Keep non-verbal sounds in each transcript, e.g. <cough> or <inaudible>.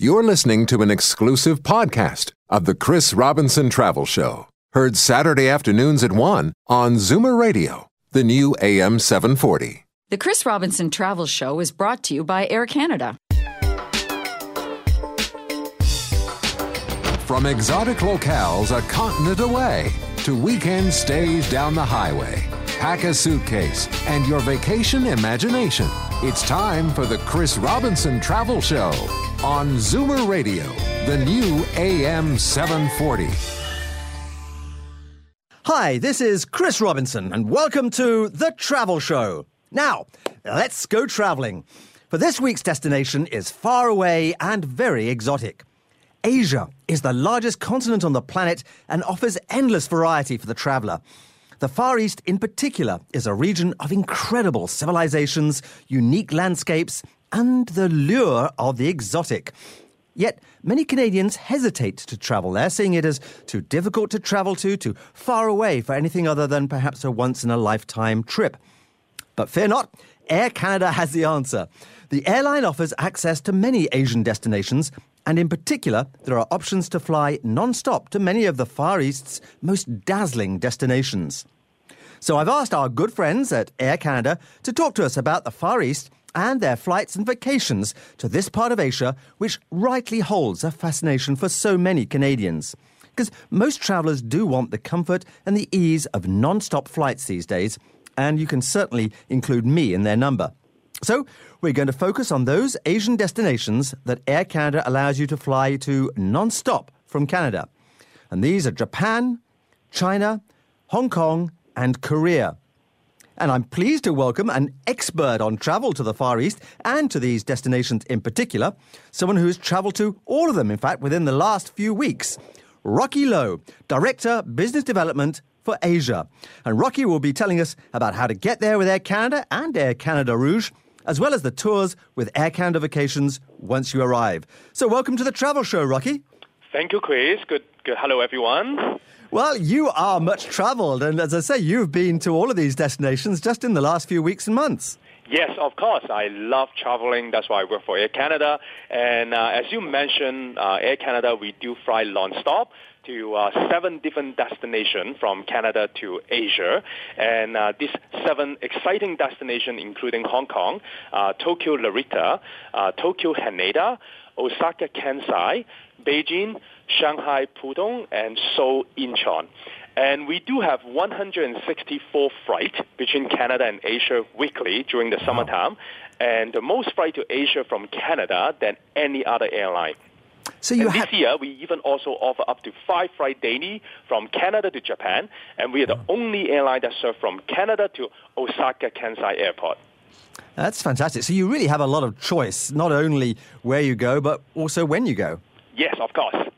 You're listening to an exclusive podcast of the Chris Robinson Travel Show, heard Saturday afternoons at 1 on Zoomer Radio, the new AM 740. The Chris Robinson Travel Show is brought to you by Air Canada. From exotic locales a continent away to weekend stays down the highway, pack a suitcase and your vacation imagination. It's time for the Chris Robinson Travel Show on Zoomer Radio, the new AM 740. Hi, this is Chris Robinson, and welcome to The Travel Show. Now, let's go traveling. For this week's destination is far away and very exotic. Asia is the largest continent on the planet and offers endless variety for the traveler. The Far East, in particular, is a region of incredible civilizations, unique landscapes, and the lure of the exotic. Yet, many Canadians hesitate to travel there, seeing it as too difficult to travel to, too far away for anything other than perhaps a once in a lifetime trip. But fear not, Air Canada has the answer. The airline offers access to many Asian destinations, and in particular, there are options to fly non stop to many of the Far East's most dazzling destinations. So I've asked our good friends at Air Canada to talk to us about the Far East and their flights and vacations to this part of Asia, which rightly holds a fascination for so many Canadians. Because most travellers do want the comfort and the ease of non stop flights these days, and you can certainly include me in their number. So, we're going to focus on those Asian destinations that Air Canada allows you to fly to non stop from Canada. And these are Japan, China, Hong Kong, and Korea. And I'm pleased to welcome an expert on travel to the Far East and to these destinations in particular, someone who's traveled to all of them, in fact, within the last few weeks. Rocky Lowe, Director, Business Development for Asia. And Rocky will be telling us about how to get there with Air Canada and Air Canada Rouge, as well as the tours with Air Canada Vacations once you arrive. So, welcome to the travel show, Rocky. Thank you, Chris. Good, good. Hello, everyone. Well, you are much traveled, and as I say, you've been to all of these destinations just in the last few weeks and months. Yes, of course. I love traveling. That's why I work for Air Canada. And uh, as you mentioned, uh, Air Canada, we do fly non-stop to uh, seven different destinations from Canada to Asia. And uh, these seven exciting destinations, including Hong Kong, uh, Tokyo Narita, uh, Tokyo Haneda, Osaka Kansai, Beijing, Shanghai Pudong, and Seoul Incheon. And we do have 164 flights between Canada and Asia weekly during the summertime, and the most flight to Asia from Canada than any other airline. So you and have this year, we even also offer up to five flights daily from Canada to Japan, and we are the only airline that serve from Canada to Osaka Kansai Airport. That's fantastic. So you really have a lot of choice, not only where you go, but also when you go. Yes, of course.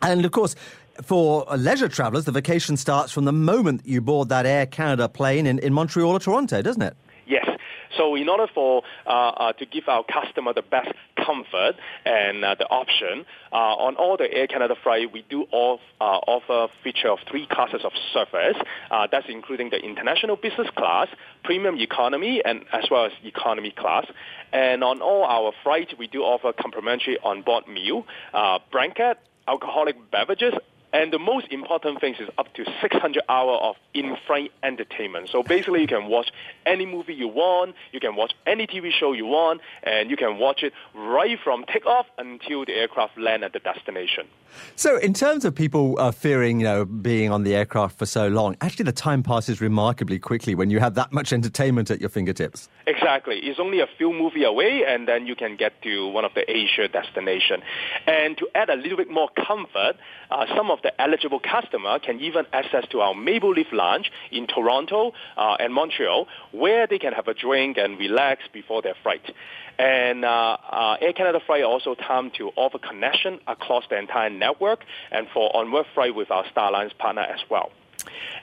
And of course, for leisure travelers, the vacation starts from the moment you board that Air Canada plane in, in Montreal or Toronto, doesn't it? Yes. So in order for uh, uh, to give our customer the best comfort and uh, the option uh, on all the Air Canada flight, we do off, uh, offer feature of three classes of service. Uh, that's including the international business class, premium economy, and as well as economy class. And on all our flights, we do offer complimentary on-board meal, blanket, alcoholic beverages, and the most important thing is up to 600 hours of in-flight entertainment. So basically, you can watch any movie you want, you can watch any TV show you want, and you can watch it right from takeoff until the aircraft land at the destination. So, in terms of people uh, fearing, you know, being on the aircraft for so long, actually, the time passes remarkably quickly when you have that much entertainment at your fingertips. Exactly. It's only a few movie away, and then you can get to one of the Asia destination. And to add a little bit more comfort, uh, some of the eligible customer can even access to our Maple Leaf Lounge in Toronto uh, and Montreal, where they can have a drink and relax before their flight. And uh, uh, Air Canada flight also time to offer connection across the entire network and for onward flight with our Star Alliance partner as well.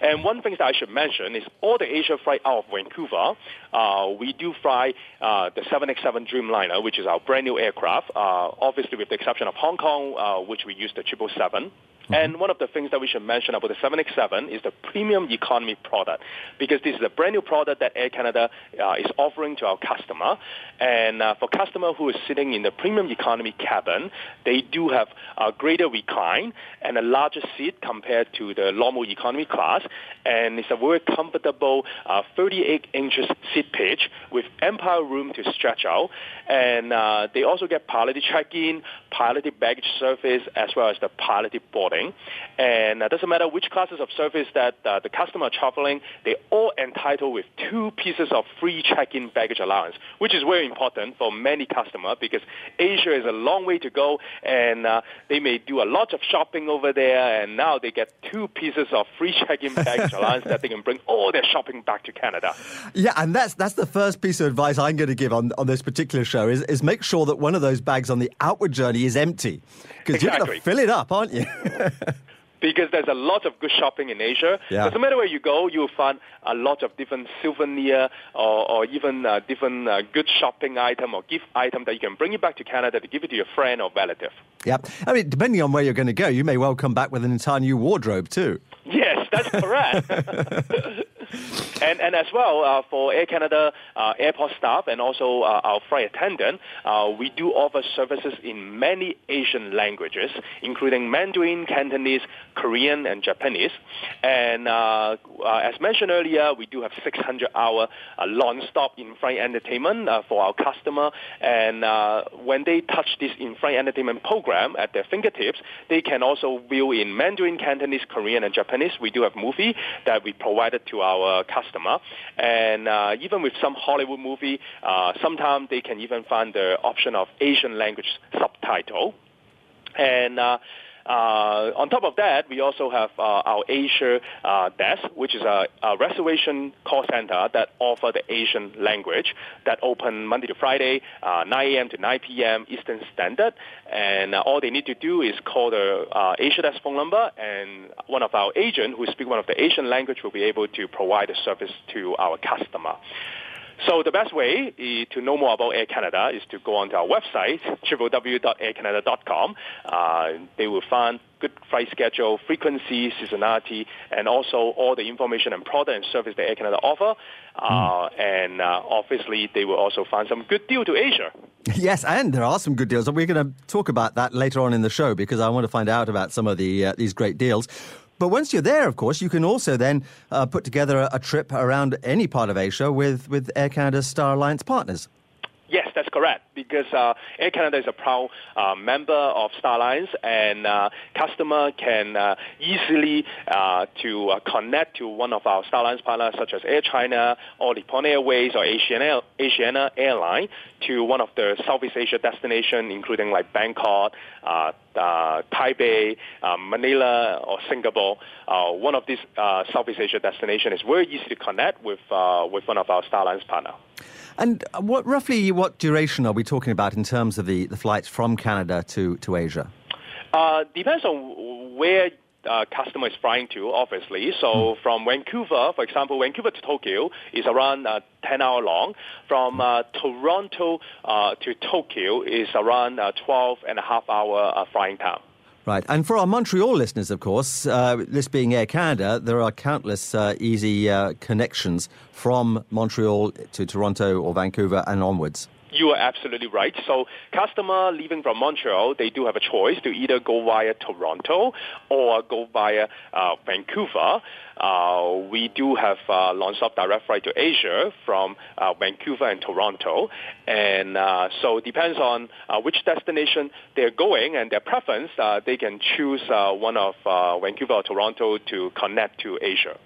And one thing that I should mention is all the Asia flight out of Vancouver, uh, we do fly uh, the 787 Dreamliner, which is our brand new aircraft, uh, obviously with the exception of Hong Kong, uh, which we use the 777. Mm-hmm. And one of the things that we should mention about the 787 is the premium economy product, because this is a brand new product that Air Canada uh, is offering to our customer. And uh, for customer who is sitting in the premium economy cabin, they do have a greater recline and a larger seat compared to the normal economy class. And it's a very comfortable uh, 38 inches seat pitch with ample room to stretch out. And uh, they also get piloted check-in, piloted baggage service, as well as the piloted boarding. And it doesn't matter which classes of service that uh, the customer are traveling, they all entitled with two pieces of free check-in baggage allowance, which is very important for many customers because Asia is a long way to go, and uh, they may do a lot of shopping over there, and now they get two pieces of free check-in <laughs> baggage allowance that they can bring all their shopping back to Canada. Yeah, and that's that's the first piece of advice I'm going to give on, on this particular show is, is make sure that one of those bags on the outward journey is empty because exactly. you're going to fill it up, aren't you? <laughs> <laughs> because there's a lot of good shopping in Asia. Yeah. No matter where you go, you'll find a lot of different souvenir or, or even uh, different uh, good shopping item or gift item that you can bring it back to Canada to give it to your friend or relative. Yeah, I mean, depending on where you're going to go, you may well come back with an entire new wardrobe too. Yes, that's correct. <laughs> and, and as well, uh, for Air Canada uh, airport staff and also uh, our flight attendant, uh, we do offer services in many Asian languages, including Mandarin, Cantonese, Korean, and Japanese. And uh, uh, as mentioned earlier, we do have 600-hour non-stop in-flight entertainment for our customer. And when they touch this in-flight entertainment program at their fingertips, they can also view in Mandarin, Cantonese, Korean, and Japanese. We do have movie that we provided to our customer. And uh, even with some Hollywood movie, uh, sometimes they can even find the option of Asian language subtitle. And uh, on top of that, we also have uh, our Asia uh, desk, which is a, a, reservation call center that offer the Asian language that open Monday to Friday, uh, 9 a.m. to 9 p.m. Eastern Standard. And uh, all they need to do is call the uh, Asia desk phone number, and one of our agents who speak one of the Asian language will be able to provide the service to our customer. So the best way to know more about Air Canada is to go onto our website, www.aircanada.com. Uh, they will find good flight schedule, frequency, seasonality, and also all the information and product and service that Air Canada offer. Uh, mm. And uh, obviously, they will also find some good deal to Asia. <laughs> Yes, and there are some good deals. And we're going to talk about that later on in the show because I want to find out about some of the uh, these great deals. But once you're there, of course, you can also then uh, put together a, a, trip around any part of Asia with, with Air Canada's Star Alliance partners. Yes, that's correct. Because uh, Air Canada is a proud uh, member of Star Alliance, and uh, customer can uh, easily uh, to uh, connect to one of our Star Alliance partners, such as Air China or Nippon Airways or Asiana, Asiana Airline, to one of the Southeast Asia destinations, including like Bangkok, Uh, Taipei, Manila, or Singapore. Uh, one of these Southeast Asia destinations is very easy to connect with with one of our Star Alliance partners. And what roughly what duration are we talking about in terms of the, the flights from Canada to, to Asia? Uh, depends on where uh, customer is flying to, obviously. So mm. from Vancouver, for example, Vancouver to Tokyo is around uh, 10 hour long. From uh, Toronto uh, to Tokyo is around uh, 12 and a half hour uh, flying time. Right. And for our Montreal listeners, of course, uh, this being Air Canada, there are countless uh, easy uh, connections from Montreal to Toronto or Vancouver and onwards. You are absolutely right. So customer leaving from Montreal, they do have a choice to either go via Toronto or go via uh, Vancouver. Uh, we do have uh, non-stop direct flight to Asia from uh, Vancouver and Toronto, and uh, so it depends on uh, which destination they're going and their preference. Uh, they can choose one of Vancouver or Toronto to connect to Asia.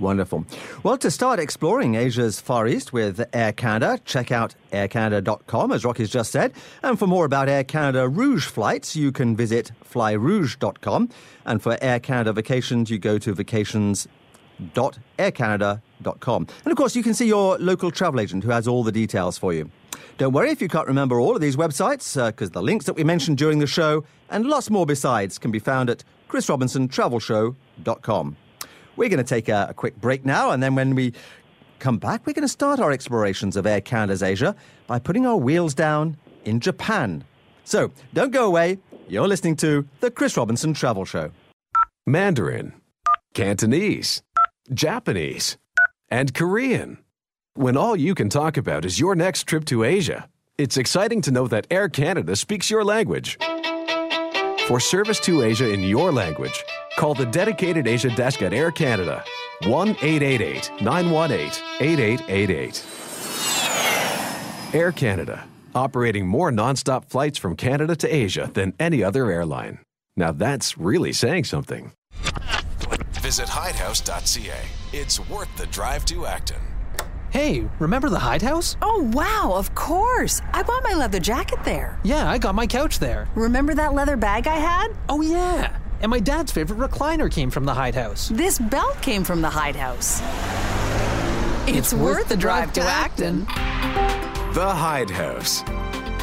Wonderful. Well, to start exploring Asia's Far East with Air Canada, check out aircanada.com, as Rocky's just said. And for more about Air Canada Rouge flights, you can visit flyrouge.com. And for Air Canada vacations, you go to vacations.aircanada.com. And of course, you can see your local travel agent who has all the details for you. Don't worry if you can't remember all of these websites, because uh, the links that we mentioned during the show and lots more besides can be found at chrisrobinsontravelshow.com. We're going to take a, a quick break now, and then when we come back, we're going to start our explorations of Air Canada's Asia by putting our wheels down in Japan. So don't go away. You're listening to The Chris Robinson Travel Show. Mandarin, Cantonese, Japanese, and Korean. When all you can talk about is your next trip to Asia, it's exciting to know that Air Canada speaks your language. For service to Asia in your language, call the dedicated Asia desk at Air Canada 1 888 918 8888. Air Canada, operating more nonstop flights from Canada to Asia than any other airline. Now that's really saying something. Visit hidehouse.ca. It's worth the drive to Acton. Hey, remember the Hide House? Oh, wow, of course. I bought my leather jacket there. Yeah, I got my couch there. Remember that leather bag I had? Oh, yeah. And my dad's favorite recliner came from the Hide House. This belt came from the Hide House. It's, It's worth the drive to Acton. The Hide House.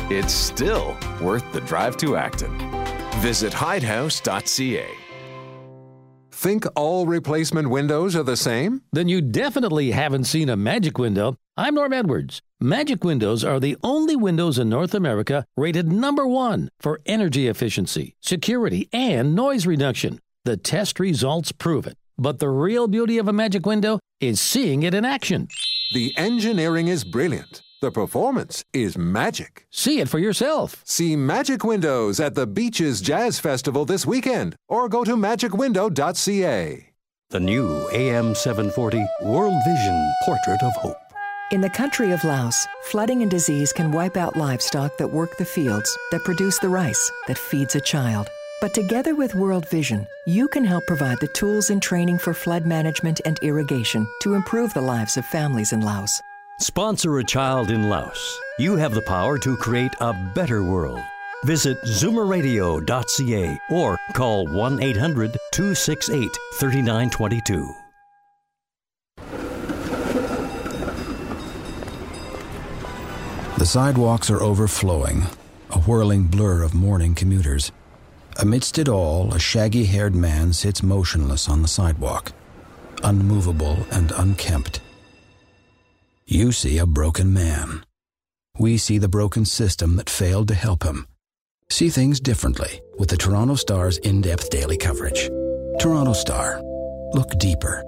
It's still worth the drive to Acton. Visit hidehouse.ca. Think all replacement windows are the same? then you definitely haven't seen a magic window. I'm Norm Edwards. Magic windows are the only windows in North America rated number one for energy efficiency, security, and noise reduction. The test results prove it. But the real beauty of a magic window is seeing it in action. The engineering is brilliant. The performance is magic. See it for yourself. See Magic Windows at the Beaches Jazz Festival this weekend or go to magicwindow.ca. The new AM 740 World Vision Portrait of Hope. In the country of Laos, flooding and disease can wipe out livestock that work the fields, that produce the rice, that feeds a child. But together with World Vision, you can help provide the tools and training for flood management and irrigation to improve the lives of families in Laos. Sponsor a child in Laos. You have the power to create a better world. Visit zoomerradio.ca or call 1 800 268 3922. The sidewalks are overflowing, a whirling blur of morning commuters. Amidst it all, a shaggy haired man sits motionless on the sidewalk, unmovable and unkempt. You see a broken man. We see the broken system that failed to help him. See things differently with the Toronto Star's in depth daily coverage. Toronto Star. Look deeper.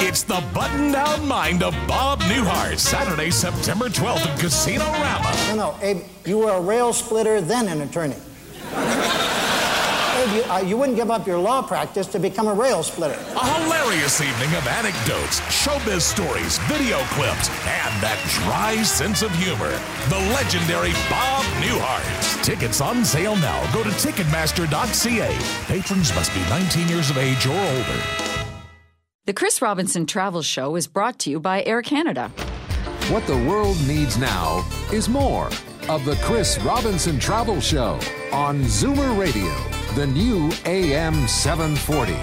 It's the button down mind of Bob Newhart, Saturday, September 12th in Casino Rama. No, no, Abe, you were a rail splitter, then an attorney. Abe, you, uh, you wouldn't give up your law practice to become a rail splitter. A hilarious evening of anecdotes, showbiz stories, video clips, and that dry sense of humor. The legendary Bob Newhart. Tickets on sale now. Go to Ticketmaster.ca. Patrons must be 19 years of age or older. The Chris Robinson Travel Show is brought to you by Air Canada. What the world needs now is more of the Chris Robinson Travel Show on Zoomer Radio, the new AM 740.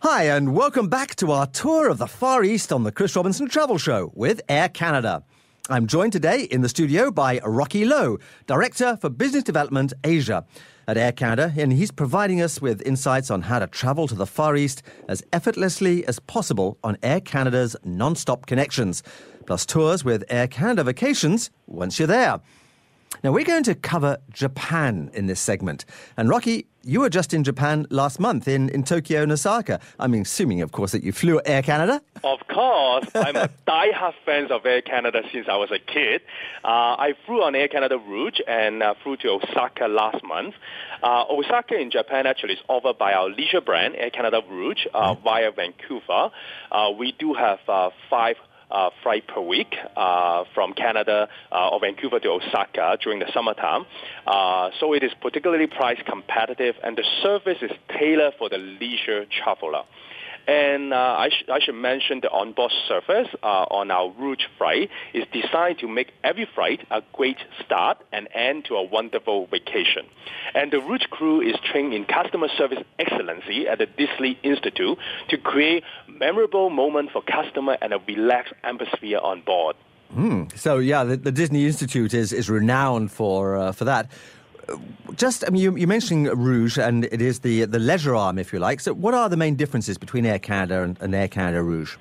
Hi, and welcome back to our tour of the Far East on the Chris Robinson Travel Show with Air Canada. I'm joined today in the studio by Rocky Lowe, Director for Business Development Asia at Air Canada, and he's providing us with insights on how to travel to the Far East as effortlessly as possible on Air Canada's non-stop connections, plus tours with Air Canada Vacations once you're there. Now, we're going to cover Japan in this segment. And Rocky, you were just in Japan last month in, in Tokyo and Osaka. I'm assuming, of course, that you flew Air Canada. Of course, I'm a <laughs> die-hard fan of Air Canada since I was a kid. Uh, I flew on Air Canada Rouge and uh, flew to Osaka last month. Uh, Osaka in Japan actually is offered by our leisure brand, Air Canada Rouge, uh, via Vancouver. Uh, we do have uh, five uh, flight per week uh, from Canada uh, or Vancouver to Osaka during the summertime. Uh, so it is particularly price competitive and the service is tailored for the leisure traveler. And uh, I, sh- I should mention the onboard service uh, on our Rouge flight is designed to make every flight a great start and end to a wonderful vacation. And the Rouge crew is trained in customer service excellency at the Disney Institute to create memorable moment for customer and a relaxed atmosphere on board. Mm. So, yeah, the, the, Disney Institute is, is renowned for, uh, for that. Just, I mean, you, you're mentioning Rouge, and it is the, the leisure arm, if you like. So, what are the main differences between Air Canada and, and Air Canada Rouge?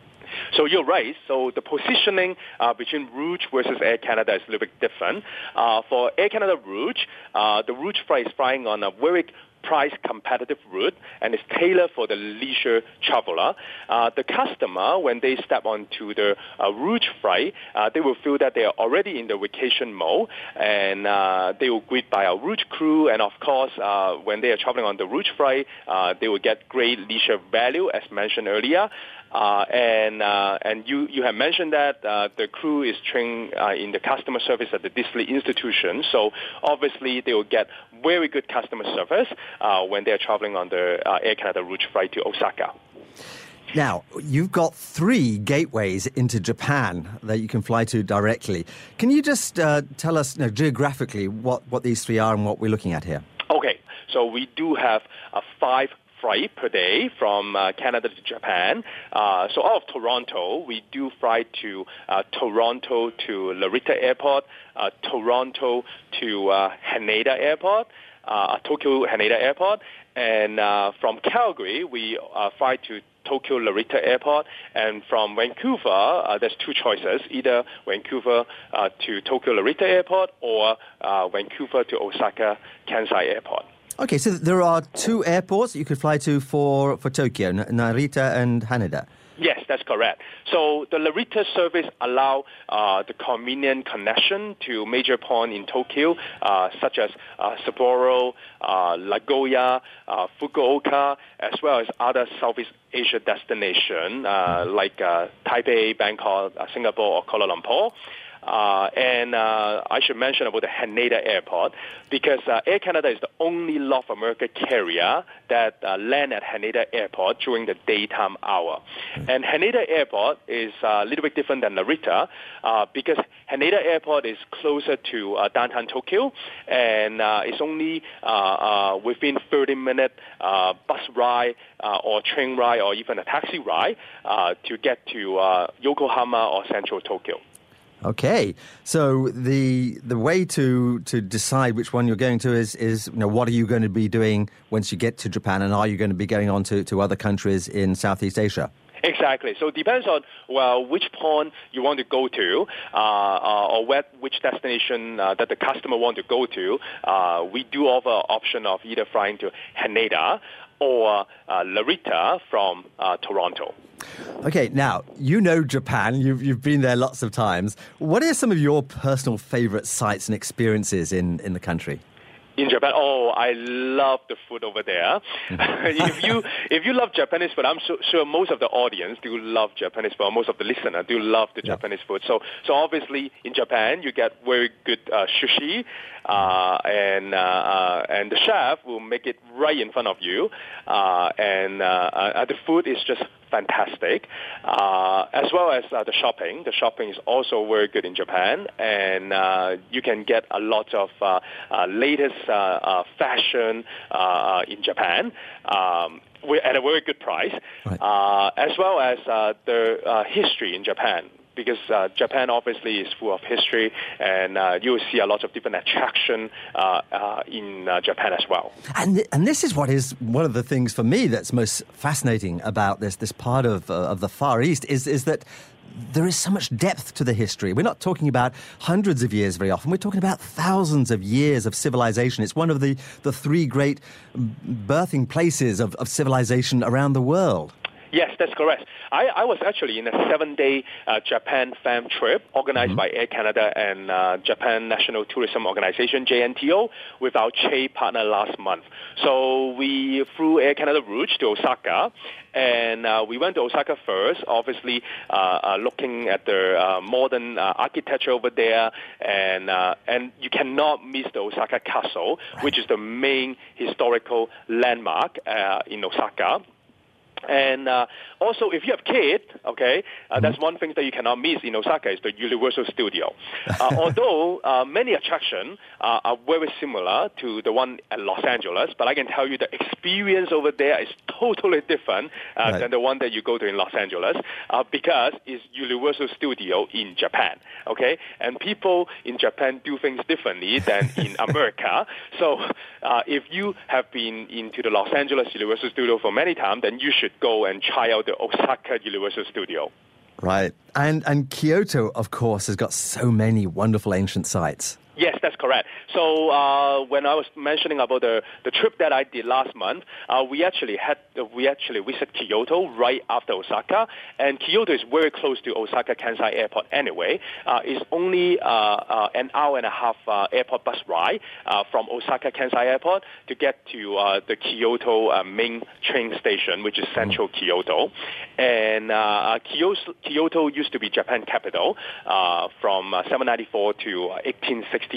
So you're right. So the positioning uh, between Rouge versus Air Canada is a little bit different. Uh, for Air Canada Rouge, uh, the Rouge flight is flying on a very price competitive route and it's tailored for the leisure traveler. Uh, the customer, when they step onto the uh, flight, uh, they will feel that they are already in the vacation mode and uh, they will greet by our Rouge crew and of course uh, when they are traveling on the Rouge flight, uh, they will get great leisure value as mentioned earlier. Uh, and uh, and you, you have mentioned that uh, the crew is trained uh, in the customer service at the Disney Institution, so obviously they will get very good customer service uh, when they are traveling on the uh, Air Canada Rouge flight to Osaka. Now, you've got three gateways into Japan that you can fly to directly. Can you just tell us you know, geographically what, what these three are and what we're looking at here? Okay, so we do have five flight per day from uh, Canada to Japan. Uh, so out of Toronto, we do fly to uh, Toronto to Narita Airport, uh, Toronto to uh, Haneda Airport, uh, Tokyo Haneda Airport, and from Calgary, we fly to Tokyo Narita Airport, and from Vancouver, uh, there's two choices: either Vancouver uh, to Tokyo Narita Airport or uh, Vancouver to Osaka Kansai Airport. Okay, so there are two airports you could fly to for, for Tokyo, Narita and Haneda. Yes, that's correct. So the Narita service allow uh, the convenient connection to major points in Tokyo, uh, such as uh, Sapporo, uh, Nagoya, uh, Fukuoka, as well as other Southeast Asia destinations uh, like Taipei, Bangkok, Singapore, or Kuala Lumpur. Uh, and uh, I should mention about the Haneda Airport because uh, Air Canada is the only North America carrier that uh, land at Haneda Airport during the daytime hour. And Haneda Airport is uh, a little bit different than Narita uh, because Haneda Airport is closer to uh, downtown Tokyo and uh, it's only uh, uh, within 30 minute uh, bus ride uh, or train ride or even a taxi ride uh, to get to uh, Yokohama or central Tokyo. Okay, so the the way to to decide which one you're going to is is you know what are you going to be doing once you get to Japan, and are you going to be going on to, to other countries in Southeast Asia? Exactly. So it depends on well which point you want to go to, uh, uh, or where, which destination uh, that the customer want to go to. Uh, we do offer option of either flying to Haneda or uh, Narita from uh, Toronto. Okay, now you know Japan. You've you've been there lots of times. What are some of your personal favorite sites and experiences in, in the country? in Japan. Oh, I love the food over there. <laughs> if you if you love Japanese food, I'm sure, sure most of the audience do love Japanese food. Most of the listener do love the Japanese food. So so obviously in Japan you get very good uh, sushi, uh, and uh, uh, and the chef will make it right in front of you, uh, and uh, uh, the food is just fantastic, uh, as well as uh, the shopping. The shopping is also very good in Japan, and uh, you can get a lot of uh, uh, latest uh, uh, fashion uh, uh, in Japan. Um, at a very good price, right. uh, as well as uh, the uh, history in Japan because uh, Japan obviously is full of history, and uh, you will see a lot of different attraction uh, uh in uh, Japan as well. And th- and this is what is one of the things for me that's most fascinating about this this part of uh, of the Far East is is that there is so much depth to the history. We're not talking about hundreds of years very often. We're talking about thousands of years of civilization. It's one of the, the three great birthing places of, of civilization around the world. Yes, that's correct. I, I was actually in a seven-day uh, Japan fam trip organized mm-hmm. by Air Canada and uh, Japan National Tourism Organization, JNTO, with our CHE partner last month. So we flew Air Canada Rouge to Osaka, and uh, we went to Osaka first, obviously uh, uh, looking at the uh, modern uh, architecture over there, and uh, and you cannot miss the Osaka Castle, which is the main historical landmark uh, in Osaka. And uh, also, if you have kids, okay, uh, mm-hmm. that's one thing that you cannot miss in Osaka is the Universal Studio. Uh, <laughs> although uh, many attractions uh, are very similar to the one at Los Angeles, but I can tell you the experience over there is totally different uh, right. than the one that you go to in Los Angeles because it's Universal Studio in Japan, okay? And people in Japan do things differently than in <laughs> America. So if you have been into the Los Angeles Universal Studio for many times, then you should go and try out the Osaka Universal Studio. Right. And and Kyoto, of course, has got so many wonderful ancient sites. Yes, that's correct. So uh, when I was mentioning about the, the trip that I did last month, uh, we actually had we actually visited Kyoto right after Osaka, and Kyoto is very close to Osaka Kansai Airport anyway. Uh, it's only uh, uh, an hour and a half uh, airport bus ride from Osaka Kansai Airport to get to the Kyoto main train station, which is central mm. Kyoto. And Kyoto, Kyoto used to be Japan capital from 794 to 1860.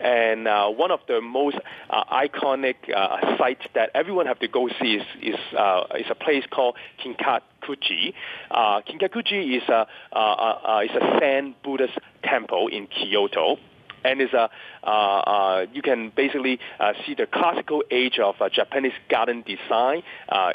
And uh, one of the most uh, iconic uh, sites that everyone have to go see is is, uh, is a place called Kinkakuji. Uh, Kinkakuji is a uh, is a Zen Buddhist temple in Kyoto and is a uh, uh, you can basically uh, see the classical age of Japanese garden design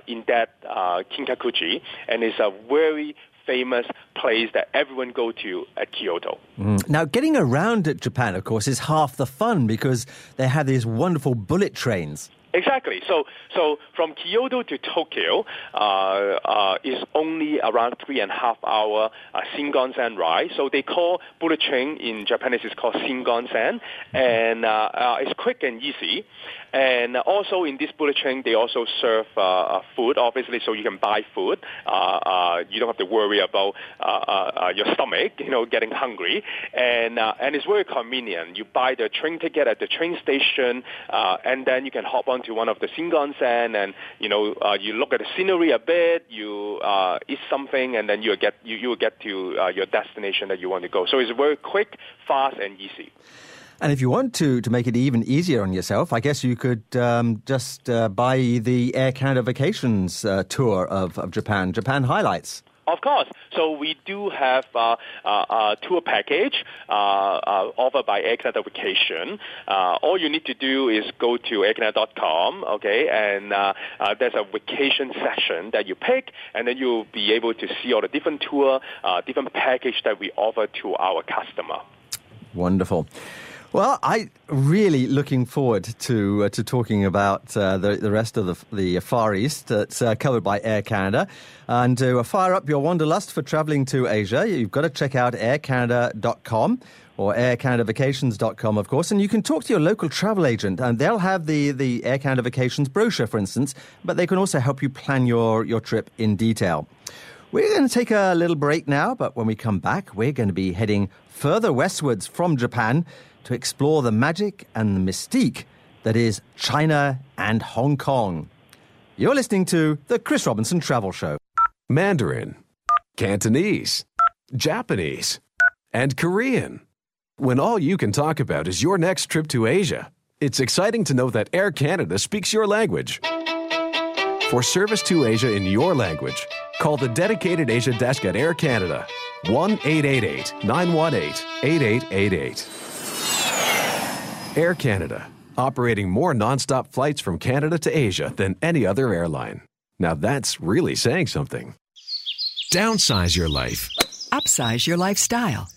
in that Kinkakuji, and it's a very famous place that everyone go to at Kyoto. Mm. Now, getting around at Japan, of course, is half the fun because they have these wonderful bullet trains. Exactly. So, so from Kyoto to Tokyo uh, uh, is only around three and a half hour uh, Shinkansen ride. So they call bullet train in Japanese is called Shinkansen, and uh, uh, it's quick and easy. And also in this bullet train, they also serve uh, food, obviously, so you can buy food. You don't have to worry about your stomach, you know, getting hungry. And and it's very convenient. You buy the train ticket at the train station, and then you can hop onto one of the Shinkansen, and you know, you look at the scenery a bit, you eat something, and then you get you you will get to your destination that you want to go. So it's very quick, fast, and easy. And if you want to, to make it even easier on yourself, I guess you could um, just uh, buy the Air Canada Vacations uh, tour of, of Japan, Japan Highlights. Of course. So we do have uh, uh, a tour package uh, uh offered by Air Canada Vacation. Uh, all you need to do is go to aircanada.com, okay, and uh, there's a vacation section that you pick, and then you'll be able to see all the different tour, different package that we offer to our customer. Wonderful. Well, I really looking forward to uh, to talking about uh, the the rest of the the Far East that's uh, covered by Air Canada, and to fire up your wanderlust for travelling to Asia, you've got to check out AirCanada.com or aircanadavacations.com, of course, and you can talk to your local travel agent, and they'll have the, the Air Canada Vacations brochure, for instance, but they can also help you plan your, your trip in detail. We're going to take a little break now, but when we come back, we're going to be heading further westwards from Japan to explore the magic and the mystique that is China and Hong Kong. You're listening to The Chris Robinson Travel Show. Mandarin, Cantonese, Japanese, and Korean. When all you can talk about is your next trip to Asia, it's exciting to know that Air Canada speaks your language. For service to Asia in your language, call the dedicated Asia desk at Air Canada 1 888 918 8888. Air Canada, operating more nonstop flights from Canada to Asia than any other airline. Now that's really saying something. Downsize your life, upsize your lifestyle.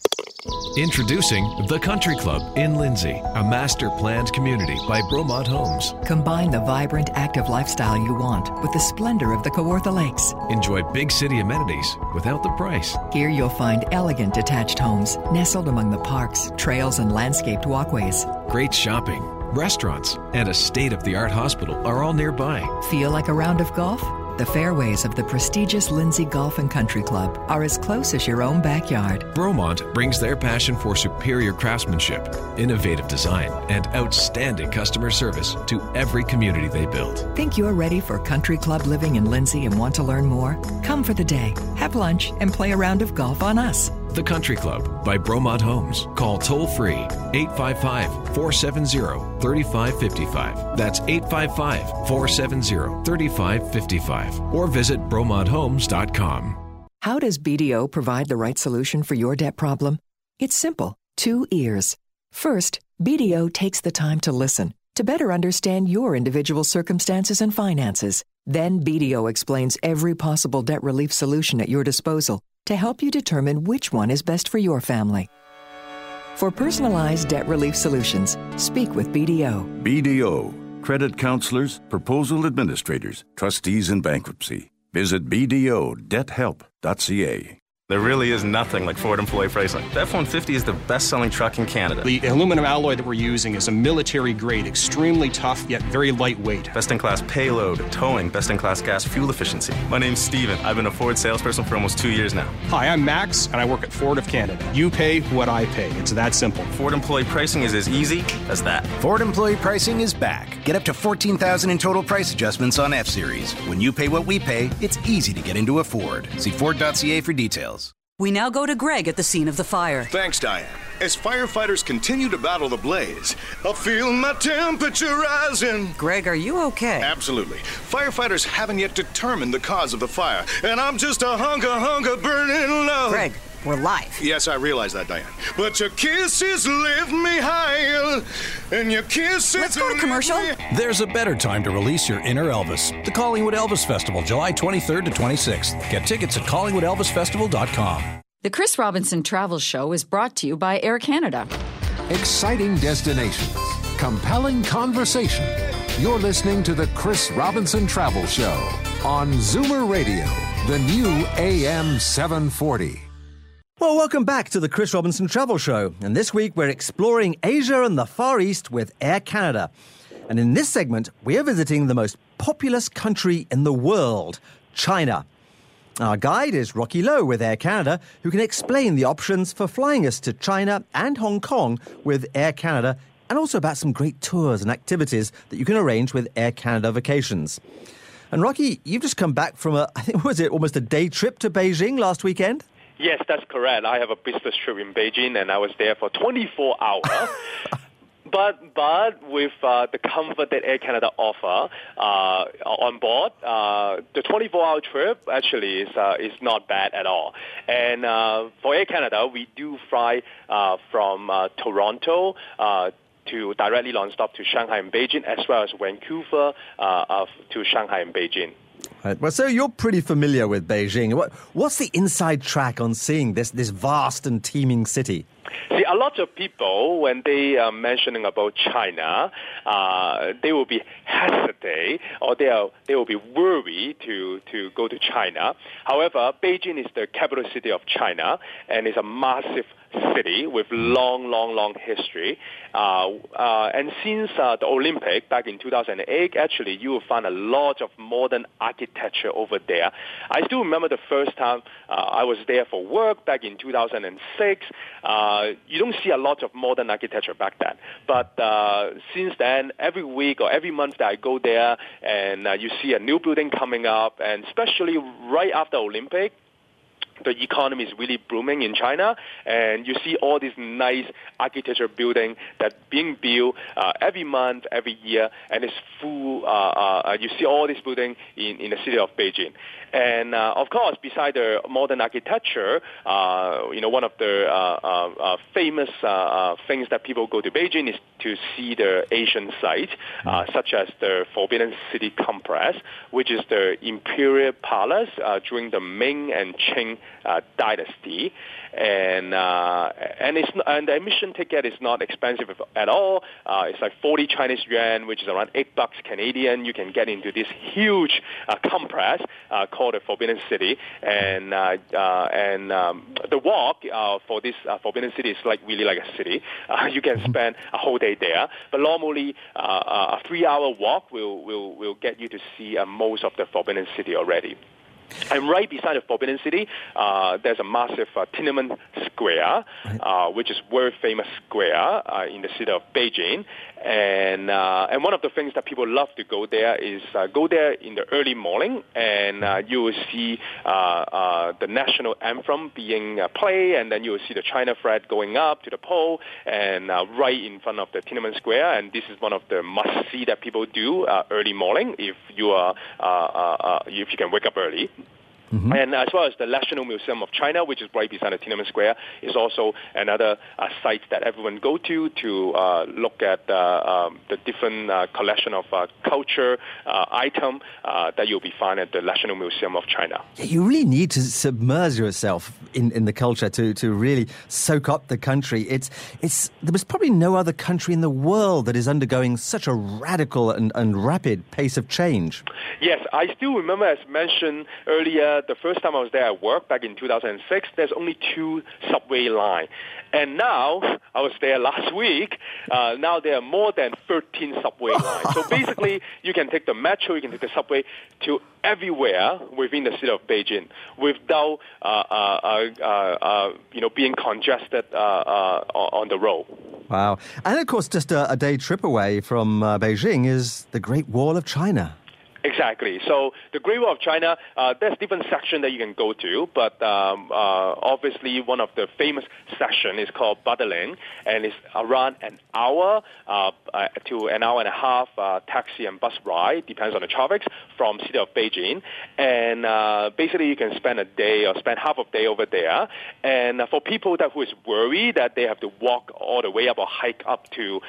Introducing The Country Club in Lindsay, a master planned community by Bromont Homes. Combine the vibrant, active lifestyle you want with the splendor of the Kawartha Lakes. Enjoy big city amenities without the price. Here you'll find elegant detached homes nestled among the parks, trails, and landscaped walkways. Great shopping, restaurants, and a state of the art hospital are all nearby. Feel like a round of golf? The fairways of the prestigious Lindsay Golf and Country Club are as close as your own backyard. Bromont brings their passion for superior craftsmanship, innovative design, and outstanding customer service to every community they build. Think you're ready for country club living in Lindsay and want to learn more? Come for the day, have lunch, and play a round of golf on us. The Country Club by Bromont Homes. Call toll free 855 470 3555. That's 855 470 3555. Or visit BromontHomes.com. How does BDO provide the right solution for your debt problem? It's simple two ears. First, BDO takes the time to listen to better understand your individual circumstances and finances. Then BDO explains every possible debt relief solution at your disposal to help you determine which one is best for your family. For personalized debt relief solutions, speak with BDO. BDO, credit counselors, proposal administrators, trustees in bankruptcy. Visit BDOdebthelp.ca. There really is nothing like Ford employee pricing. The F 150 is the best selling truck in Canada. The aluminum alloy that we're using is a military grade, extremely tough yet very lightweight. Best in class payload, towing, best in class gas fuel efficiency. My name's Steven. I've been a Ford salesperson for almost two years now. Hi, I'm Max, and I work at Ford of Canada. You pay what I pay. It's that simple. Ford employee pricing is as easy as that. Ford employee pricing is back. Get up to 14000 in total price adjustments on F Series. When you pay what we pay, it's easy to get into a Ford. See Ford.ca for details. We now go to Greg at the scene of the fire. Thanks, Diane. As firefighters continue to battle the blaze, I feel my temperature rising. Greg, are you okay? Absolutely. Firefighters haven't yet determined the cause of the fire, and I'm just a hunker, hunker burning love. Greg, we're live. Yes, I realize that, Diane. But your kisses lift me higher, and your kisses. Let's go to commercial. There's a better time to release your inner Elvis. The Collingwood Elvis Festival, July 23rd to 26th. Get tickets at CollingwoodElvisFestival.com. The Chris Robinson Travel Show is brought to you by Air Canada. Exciting destinations, compelling conversation. You're listening to the Chris Robinson Travel Show on Zoomer Radio, the new AM 740. Well, welcome back to the Chris Robinson Travel Show. And this week we're exploring Asia and the Far East with Air Canada. And in this segment, we are visiting the most populous country in the world, China. Our guide is Rocky Lowe with Air Canada, who can explain the options for flying us to China and Hong Kong with Air Canada, and also about some great tours and activities that you can arrange with Air Canada Vacations. And Rocky, you've just come back from a, <laughs> I think, was it almost a day trip to Beijing last weekend? Yes, that's correct. I have a business trip in Beijing, and I was there for 24 hours. <laughs> But but with uh, the comfort that Air Canada offer uh, on board, uh, the 24-hour trip actually is uh, is not bad at all. And uh, for Air Canada, we do fly uh, from Toronto to directly nonstop to Shanghai and Beijing, as well as Vancouver to Shanghai and Beijing. Right. Well, so you're pretty familiar with Beijing. What, what's the inside track on seeing this this vast and teeming city? See, a lot of people, when they are mentioning about China, uh, they will be hesitate or they are they will be worried to to go to China. However, Beijing is the capital city of China and is a massive city with long, long, long history. Uh, uh, and since uh, the Olympic back in 2008, actually, you will find a lot of modern architecture over there. I still remember the first time uh, I was there for work back in 2006. Uh, you don't see a lot of modern architecture back then. But uh, since then, every week or every month that I go there, and you see a new building coming up, and especially right after Olympic, the economy is really booming in China, and you see all these nice architecture building that being built uh, every month, every year, and it's full. Uh, uh, you see all this building in, in the city of Beijing. And uh, of course, beside the modern architecture, uh, you know, one of the uh, uh, uh famous uh, things that people go to Beijing is to see the Asian sites, such as the Forbidden City Complex, which is the imperial palace during the Ming and Qing dynasty and and it's and the admission ticket is not expensive at all. It's like 40 Chinese yuan, which is around eight bucks Canadian. You can get into this huge complex called the Forbidden City, and uh, uh, and um, the walk uh, for this uh, Forbidden City is like really like a city. <laughs> Uh, you can spend a whole day there, but normally uh, uh a three-hour walk will will will get you to see uh, most of the Forbidden City already. And right beside the Forbidden City, uh, there's a massive uh, Tiananmen Square, uh, which is very famous square uh, in the city of Beijing. And uh, and one of the things that people love to go there is uh, go there in the early morning, and uh, you will see uh, uh, the national anthem being uh, played, and then you will see the China flag going up to the pole, and uh, right in front of the Tiananmen Square. And this is one of the must see that people do uh, early morning if you are uh, uh, uh, if you can wake up early. Mm-hmm. And as well as the National Museum of China, which is right beside the Tiananmen Square, is also another uh, site that everyone go to to uh, look at uh, um, the different uh, collection of uh, culture uh, item uh, that you'll be found at the National Museum of China. Yeah, you really need to submerge yourself in, in the culture to, to really soak up the country. It's, it's, there was probably no other country in the world that is undergoing such a radical and, and rapid pace of change. Yes, I still remember, as mentioned earlier, the first time I was there at work back in 2006, there's only two subway line. And now, I was there last week, uh, now there are more than 13 subway lines. So <laughs> basically, you can take the metro, you can take the subway to everywhere within the city of Beijing without, uh, uh, uh, uh, you know, being congested uh, uh, on the road. Wow. And of course, just a, a day trip away from uh, Beijing is the Great Wall of China. Exactly. So the Great Wall of China, uh, there's different section that you can go to, but um, uh, obviously one of the famous section is called Badaling, and it's around an hour uh, uh, to an hour and a half uh, taxi and bus ride, depends on the traffic, from city of Beijing. And uh, basically you can spend a day or spend half a day over there. And for people that who is worried that they have to walk all the way up or hike up to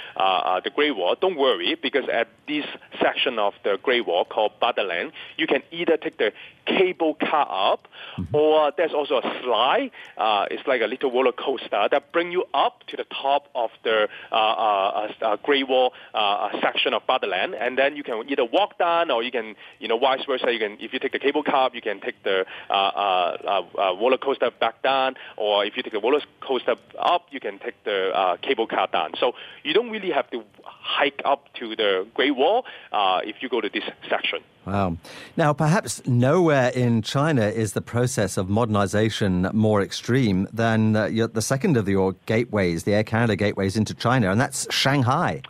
the Great Wall, don't worry because at this section of the Great Wall called Badaling, you can either take the cable car up, or there's also a slide. Uh, it's like a little roller coaster that bring you up to the top of the uh, uh, uh, Great Wall uh, section of Badaling, and then you can either walk down, or you can, you know, vice versa. You can, if you take the cable car up, you can take the uh, uh, uh, roller coaster back down, or if you take the roller coaster up, you can take the uh, cable car down. So you don't really have to hike up to the Great Wall uh, if you go to this section. Wow. Now, perhaps nowhere in China is the process of modernization more extreme than uh, the second of your gateways, the Air Canada gateways into China, and that's Shanghai.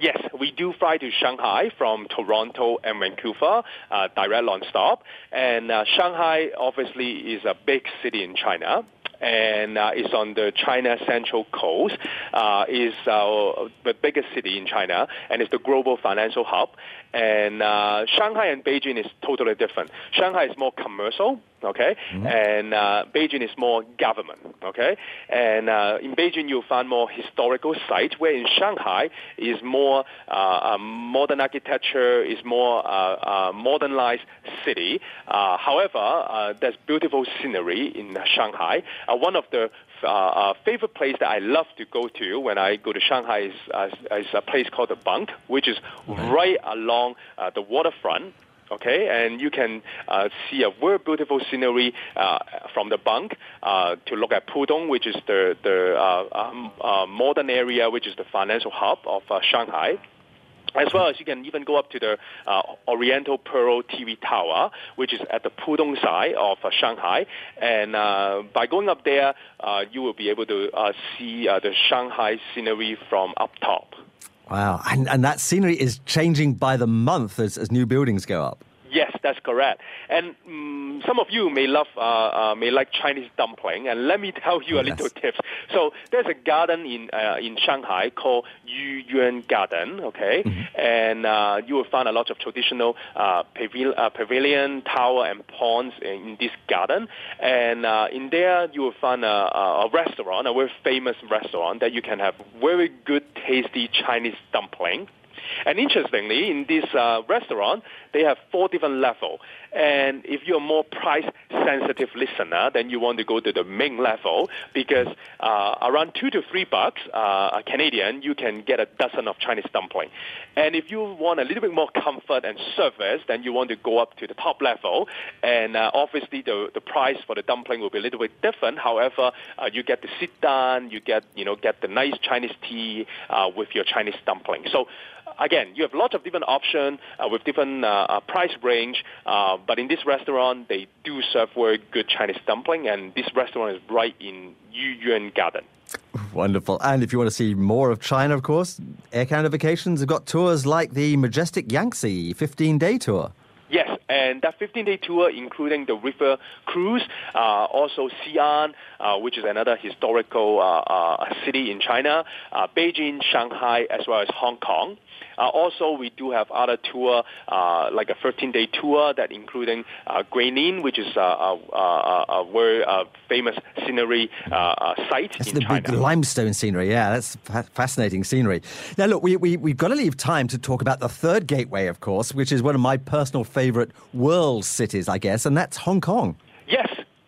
Yes, we do fly to Shanghai from Toronto and Vancouver, uh, direct non-stop. And uh, Shanghai obviously is a big city in China. And uh, it's on the China Central Coast. Uh, is uh, the biggest city in China, and it's the global financial hub. And uh, Shanghai and Beijing is totally different. Shanghai is more commercial, okay, and uh, Beijing is more government, okay. And uh, in Beijing, you'll find more historical sites, where in Shanghai is more uh, uh, modern architecture, is more uh, uh, modernized city. Uh, however, uh, there's beautiful scenery in Shanghai. Uh, one of the uh, uh, favorite place that I love to go to when I go to Shanghai is, uh, is a place called the Bund, which is right along uh, the waterfront. Okay, and you can uh, see a very beautiful scenery uh, from the Bund uh, to look at Pudong, which is the the uh, um, uh, modern area, which is the financial hub of uh, Shanghai. As well as you can even go up to the uh, Oriental Pearl TV Tower, which is at the Pudong side of uh, Shanghai. And uh, by going up there, uh, you will be able to uh, see uh, the Shanghai scenery from up top. Wow. And, and that scenery is changing by the month as, as new buildings go up. Yes, that's correct. And um, some of you may love, uh, uh, may like Chinese dumpling. And let me tell you a little tips. So there's a garden in uh, in Shanghai called Yu Yuan Garden. Okay, and uh, you will find a lot of traditional uh, pavil- uh, pavilion, tower, and ponds in, in this garden. And uh, in there, you will find a a restaurant, a very famous restaurant that you can have very good, tasty Chinese dumpling. And interestingly, in this uh, restaurant, they have four different levels. And if you're a more price-sensitive listener, then you want to go to the main level because uh, around two to three bucks uh, Canadian, you can get a dozen of Chinese dumpling. And if you want a little bit more comfort and service, then you want to go up to the top level. And uh, obviously, the the price for the dumpling will be a little bit different. However, uh, you get to sit down, you get you know get the nice Chinese tea uh, with your Chinese dumpling. So again, you have lots of different options uh, with different uh, uh, price range. Uh, but in this restaurant, they do serve very good Chinese dumpling, and this restaurant is right in Yuyuan Garden. Wonderful. And if you want to see more of China, of course, Air Canada Vacations have got tours like the Majestic Yangtze 15 day tour. Yes, and that 15-day tour, including the river cruise, uh, also Xi'an, uh, which is another historical uh, uh city in China, uh, Beijing, Shanghai, as well as Hong Kong. Uh, also, we do have other tour, uh, like a 13-day tour that including uh, Guilin, which is a, a, a very famous scenery site that's in the China. big limestone scenery. Yeah, that's fa- fascinating scenery. Now, look, we, we, we've got to leave time to talk about the third gateway, of course, which is one of my personal favorite world cities, I guess, and that's Hong Kong.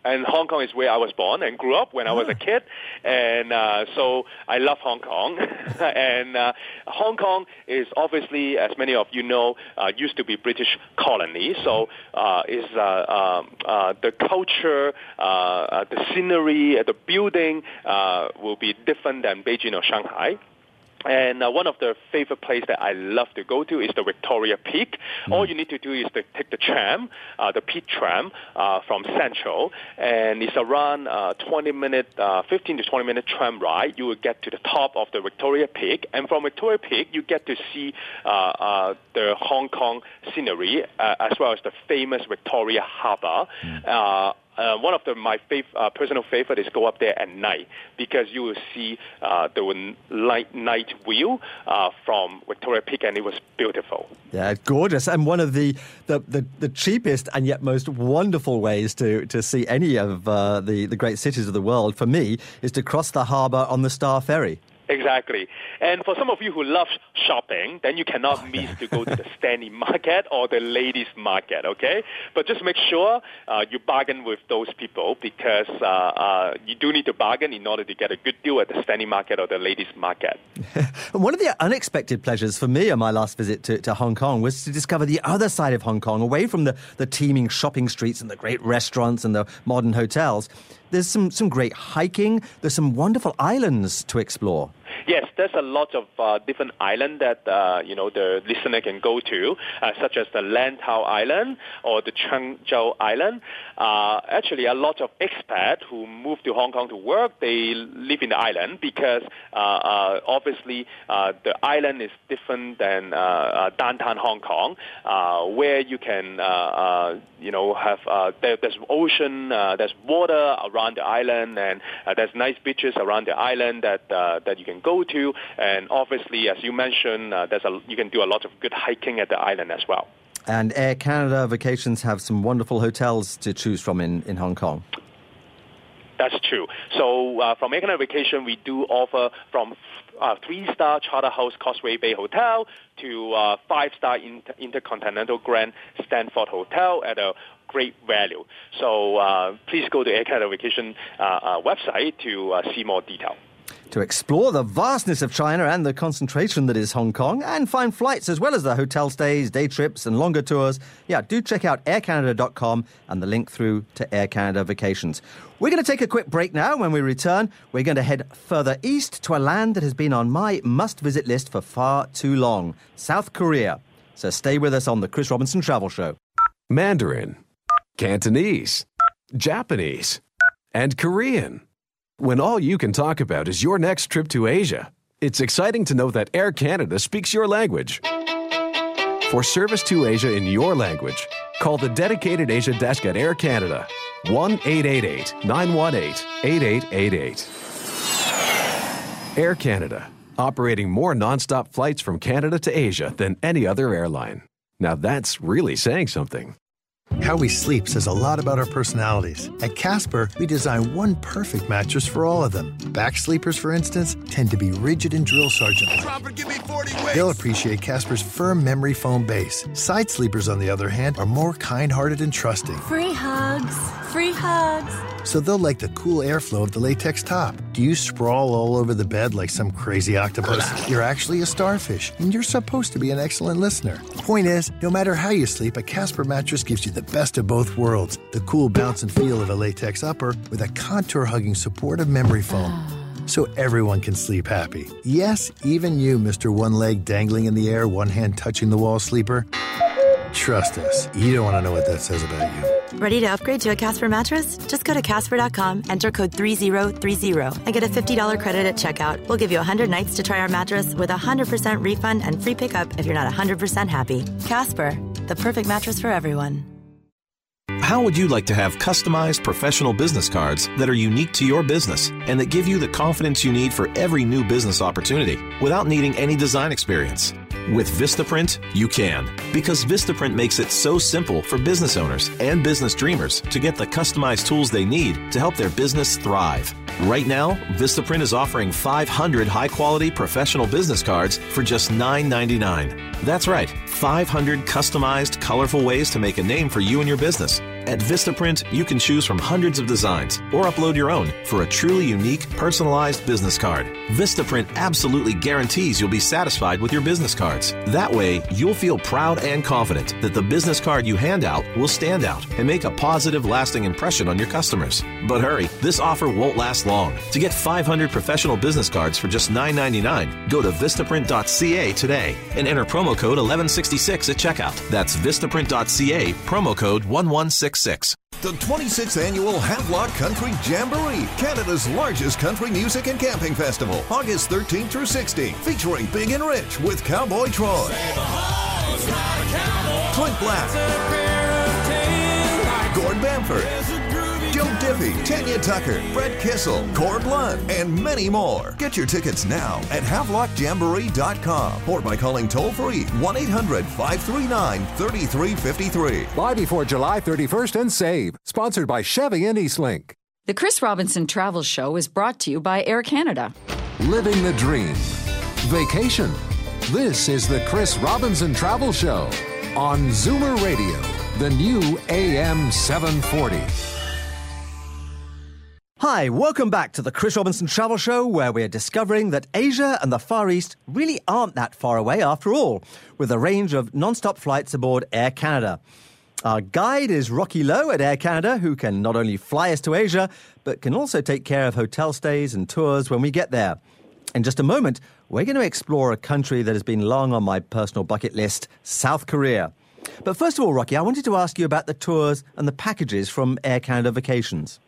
And Hong Kong is where I was born and grew up when I was a kid, and uh, so I love Hong Kong. <laughs> and uh, Hong Kong is obviously, as many of you know, uh, used to be British colony. So uh, is uh, um, uh, the culture, uh, uh, the scenery, uh, the building uh, will be different than Beijing or Shanghai. And uh, one of the favorite places that I love to go to is the Victoria Peak. Mm. All you need to do is to take the tram, uh, the Peak tram uh, from Central, and it's around uh, 20 minute, uh, 15 to 20 minute tram ride. You will get to the top of the Victoria Peak, and from Victoria Peak you get to see uh, uh the Hong Kong scenery as well as the famous Victoria Harbour. Mm uh, one of the, my fav- uh, personal favorite is go up there at night because you will see uh, the night, night view uh, from Victoria Peak and it was beautiful. Yeah, gorgeous. And one of the, the, the, the cheapest and yet most wonderful ways to, to see any of uh, the, the great cities of the world for me is to cross the harbour on the Star Ferry. Exactly. And for some of you who love shopping, then you cannot oh, miss to go to the <laughs> Stanley Market or the Ladies Market, okay? But just make sure uh, you bargain with those people because uh, uh, you do need to bargain in order to get a good deal at the Stanley Market or the Ladies Market. <laughs> One of the unexpected pleasures for me on my last visit to, to Hong Kong was to discover the other side of Hong Kong, away from the, the teeming shopping streets and the great restaurants and the modern hotels. There's some, some great hiking. There's some wonderful islands to explore. Yes, there's a lot of uh, different islands that uh, you know the listener can go to, uh, such as the Lantau Island or the Cheung Chau Island. Uh, actually, a lot of expats who move to Hong Kong to work, they live in the island because uh, uh, obviously the island is different than downtown Hong Kong, where you can you know have there, there's ocean, there's water around the island, and there's nice beaches around the island that that you can go to. And obviously, as you mentioned, uh, there's a, you can do a lot of good hiking at the island as well. And Air Canada Vacations have some wonderful hotels to choose from in, in Hong Kong. That's true. So uh, from Air Canada Vacation, we do offer from uh, three-star Charterhouse Causeway Bay Hotel to uh, five-star Inter- Intercontinental Grand Stanford Hotel at a great value. So uh, please go to Air Canada Vacation uh, uh, website to see more detail to explore the vastness of China and the concentration that is Hong Kong and find flights as well as the hotel stays, day trips, and longer tours, yeah, do check out aircanada.com and the link through to Air Canada Vacations. We're going to take a quick break now. When we return, we're going to head further east to a land that has been on my must visit list for far too long South Korea. So stay with us on the Chris Robinson Travel Show. Mandarin, Cantonese, Japanese, and Korean. When all you can talk about is your next trip to Asia, it's exciting to know that Air Canada speaks your language. For service to Asia in your language, call the dedicated Asia desk at Air Canada 1 888 918 8888. Air Canada, operating more nonstop flights from Canada to Asia than any other airline. Now that's really saying something. How we sleep says a lot about our personalities. At Casper, we design one perfect mattress for all of them. Back sleepers, for instance, tend to be rigid and drill sergeant. They'll appreciate Casper's firm memory foam base. Side sleepers, on the other hand, are more kind hearted and trusting. Free hugs. Free hugs. So they'll like the cool airflow of the latex top. Do you sprawl all over the bed like some crazy octopus? You're actually a starfish, and you're supposed to be an excellent listener. Point is, no matter how you sleep, a Casper mattress gives you the best of both worlds the cool bounce and feel of a latex upper with a contour hugging support of memory foam. <sighs> so everyone can sleep happy. Yes, even you, Mr. One Leg dangling in the air, one hand touching the wall sleeper. Trust us, you don't want to know what that says about you. Ready to upgrade to a Casper mattress? Just go to Casper.com, enter code 3030, and get a $50 credit at checkout. We'll give you 100 nights to try our mattress with a 100% refund and free pickup if you're not 100% happy. Casper, the perfect mattress for everyone. How would you like to have customized professional business cards that are unique to your business and that give you the confidence you need for every new business opportunity without needing any design experience? With Vistaprint, you can, because Vistaprint makes it so simple for business owners and business dreamers to get the customized tools they need to help their business thrive. Right now, Vistaprint is offering 500 high quality professional business cards for just $9.99. That's right, 500 customized, colorful ways to make a name for you and your business. At Vistaprint, you can choose from hundreds of designs or upload your own for a truly unique, personalized business card. Vistaprint absolutely guarantees you'll be satisfied with your business cards. That way, you'll feel proud and confident that the business card you hand out will stand out and make a positive, lasting impression on your customers. But hurry, this offer won't last long. To get 500 professional business cards for just $9.99, go to Vistaprint.ca today and enter promo code 1166 at checkout. That's Vistaprint.ca, promo code 1166. The 26th annual Havelock Country Jamboree, Canada's largest country music and camping festival, August 13th through 16th, featuring Big and Rich with Cowboy Troy, Clint Black, Gord Bamford, Joe Diffie, Tanya Tucker, Brett Kissel, Corb Lund, and many more. Get your tickets now at HavelockJamboree.com or by calling toll free 1 800 539 3353. Buy before July 31st and save. Sponsored by Chevy and Eastlink. The Chris Robinson Travel Show is brought to you by Air Canada. Living the dream. Vacation. This is the Chris Robinson Travel Show on Zoomer Radio, the new AM 740. Hi, welcome back to the Chris Robinson Travel Show, where we're discovering that Asia and the Far East really aren't that far away after all, with a range of non stop flights aboard Air Canada. Our guide is Rocky Lowe at Air Canada, who can not only fly us to Asia, but can also take care of hotel stays and tours when we get there. In just a moment, we're going to explore a country that has been long on my personal bucket list South Korea. But first of all, Rocky, I wanted to ask you about the tours and the packages from Air Canada Vacations.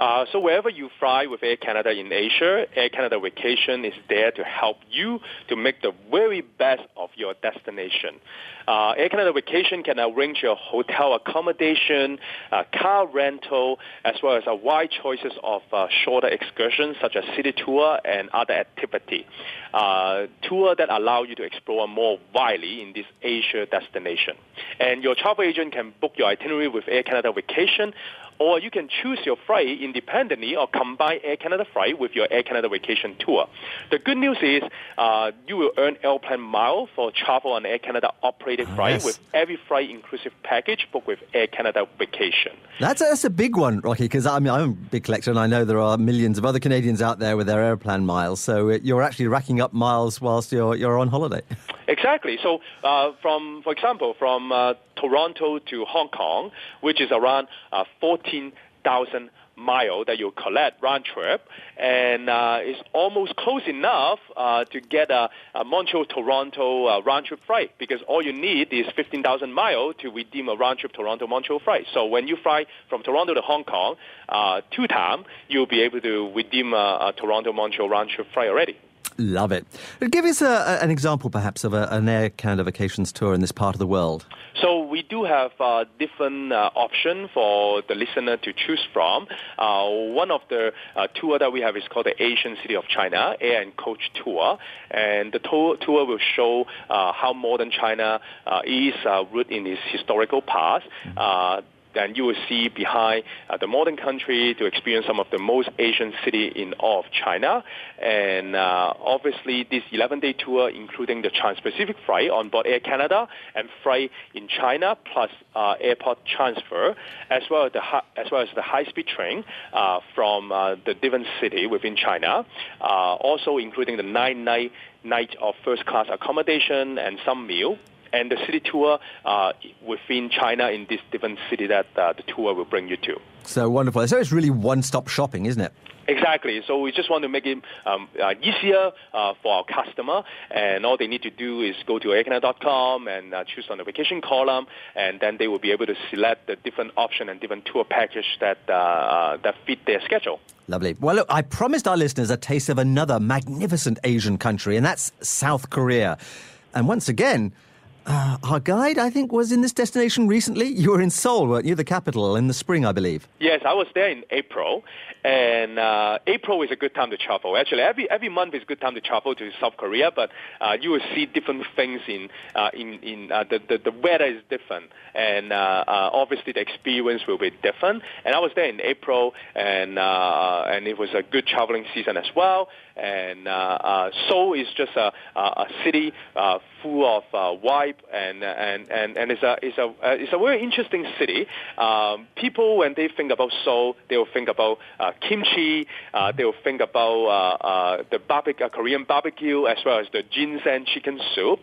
Uh, so wherever you fly with Air Canada in Asia, Air Canada Vacation is there to help you to make the very best of your destination. Uh, Air Canada Vacation can arrange your hotel accommodation, uh, car rental, as well as a wide choices of uh, shorter excursions such as city tour and other activity. Uh, tour that allow you to explore more widely in this Asia destination. And your travel agent can book your itinerary with Air Canada Vacation or you can choose your flight independently or combine Air Canada flight with your Air Canada vacation tour. The good news is uh, you will earn airplane mile for travel on Air Canada operated Oh, flight yes. with every flight inclusive package booked with Air Canada vacation. That's a, that's a big one, Rocky, because I mean, I'm a big collector and I know there are millions of other Canadians out there with their airplane miles. So you're actually racking up miles whilst you're, you're on holiday. <laughs> Exactly. So, uh, from for example, from uh, Toronto to Hong Kong, which is around uh, fourteen thousand mile that you collect round trip, and uh, it's almost close enough uh, to get a, a Montreal Toronto uh, round trip flight because all you need is fifteen thousand mile to redeem a round trip Toronto Montreal flight. So when you fly from Toronto to Hong Kong uh, two times, you'll be able to redeem a, a Toronto Montreal round trip flight already. Love it. Give us a, an example, perhaps, of a, an Air Canada vacations tour in this part of the world. So we do have uh, different uh, option for the listener to choose from. Uh, one of the uh, tour that we have is called the Asian City of China Air and Coach Tour, and the tour, tour will show uh, how modern China uh, is uh, rooted in its historical past. Then you will see behind uh, the modern country to experience some of the most Asian city in all of China. And uh, obviously, this 11-day tour, including the Trans-Pacific flight on board Air Canada and flight in China, plus uh, airport transfer, as well as the hi- as well as the high-speed train uh, from uh, the different city within China. Uh, also, including the nine-night night of first-class accommodation and some meal and the city tour uh, within China in this different city that uh, the tour will bring you to. So wonderful. So it's really one stop shopping, isn't it? Exactly. So we just want to make it um, uh, easier uh, for our customer, and all they need to do is go to aircanada.com and uh, choose on the vacation column, and then they will be able to select the different option and different tour package that uh, uh, that fit their schedule. Lovely. Well, look, I promised our listeners a taste of another magnificent Asian country, and that's South Korea. And once again, uh, our guide, I think, was in this destination recently. You were in Seoul, weren't you? The capital in the spring, I believe. Yes, I was there in April, and uh, April is a good time to travel. Actually, every every month is a good time to travel to South Korea, but uh, you will see different things in uh, in in uh, the, the the weather is different, and uh, obviously the experience will be different. And I was there in April, and uh, and it was a good traveling season as well. And uh, uh, Seoul is just a, a city uh, full of uh, vibe, and and and and it's a it's a uh, it's a very interesting city. Um, people when they think about Seoul, they will think about uh, kimchi. Uh, they will think about uh, uh, the barbecue, uh, Korean barbecue, as well as the ginseng chicken soup.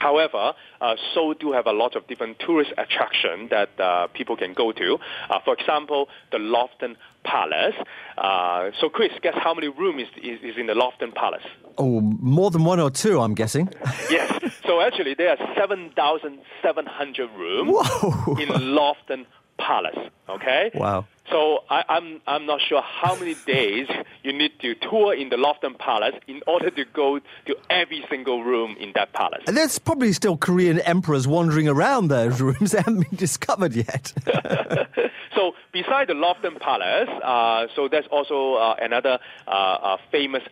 However, uh, Seoul do have a lot of different tourist attraction that uh, people can go to. Uh, for example, the Lofton Palace. Uh, so, Chris, guess how many rooms is, is, is in the Lofton Palace? Oh, more than one or two, I'm guessing. <laughs> yes. So actually, there are 7,700 rooms Whoa. in Lofton Palace. Okay. Wow. So I, I'm I'm not sure how many days you need to tour in the Lofton Palace in order to go to every single room in that palace. And there's probably still Korean emperors wandering around those <laughs> rooms that haven't been discovered yet. <laughs> so beside the Lofton Palace, uh, so there's also uh, another uh, uh, famous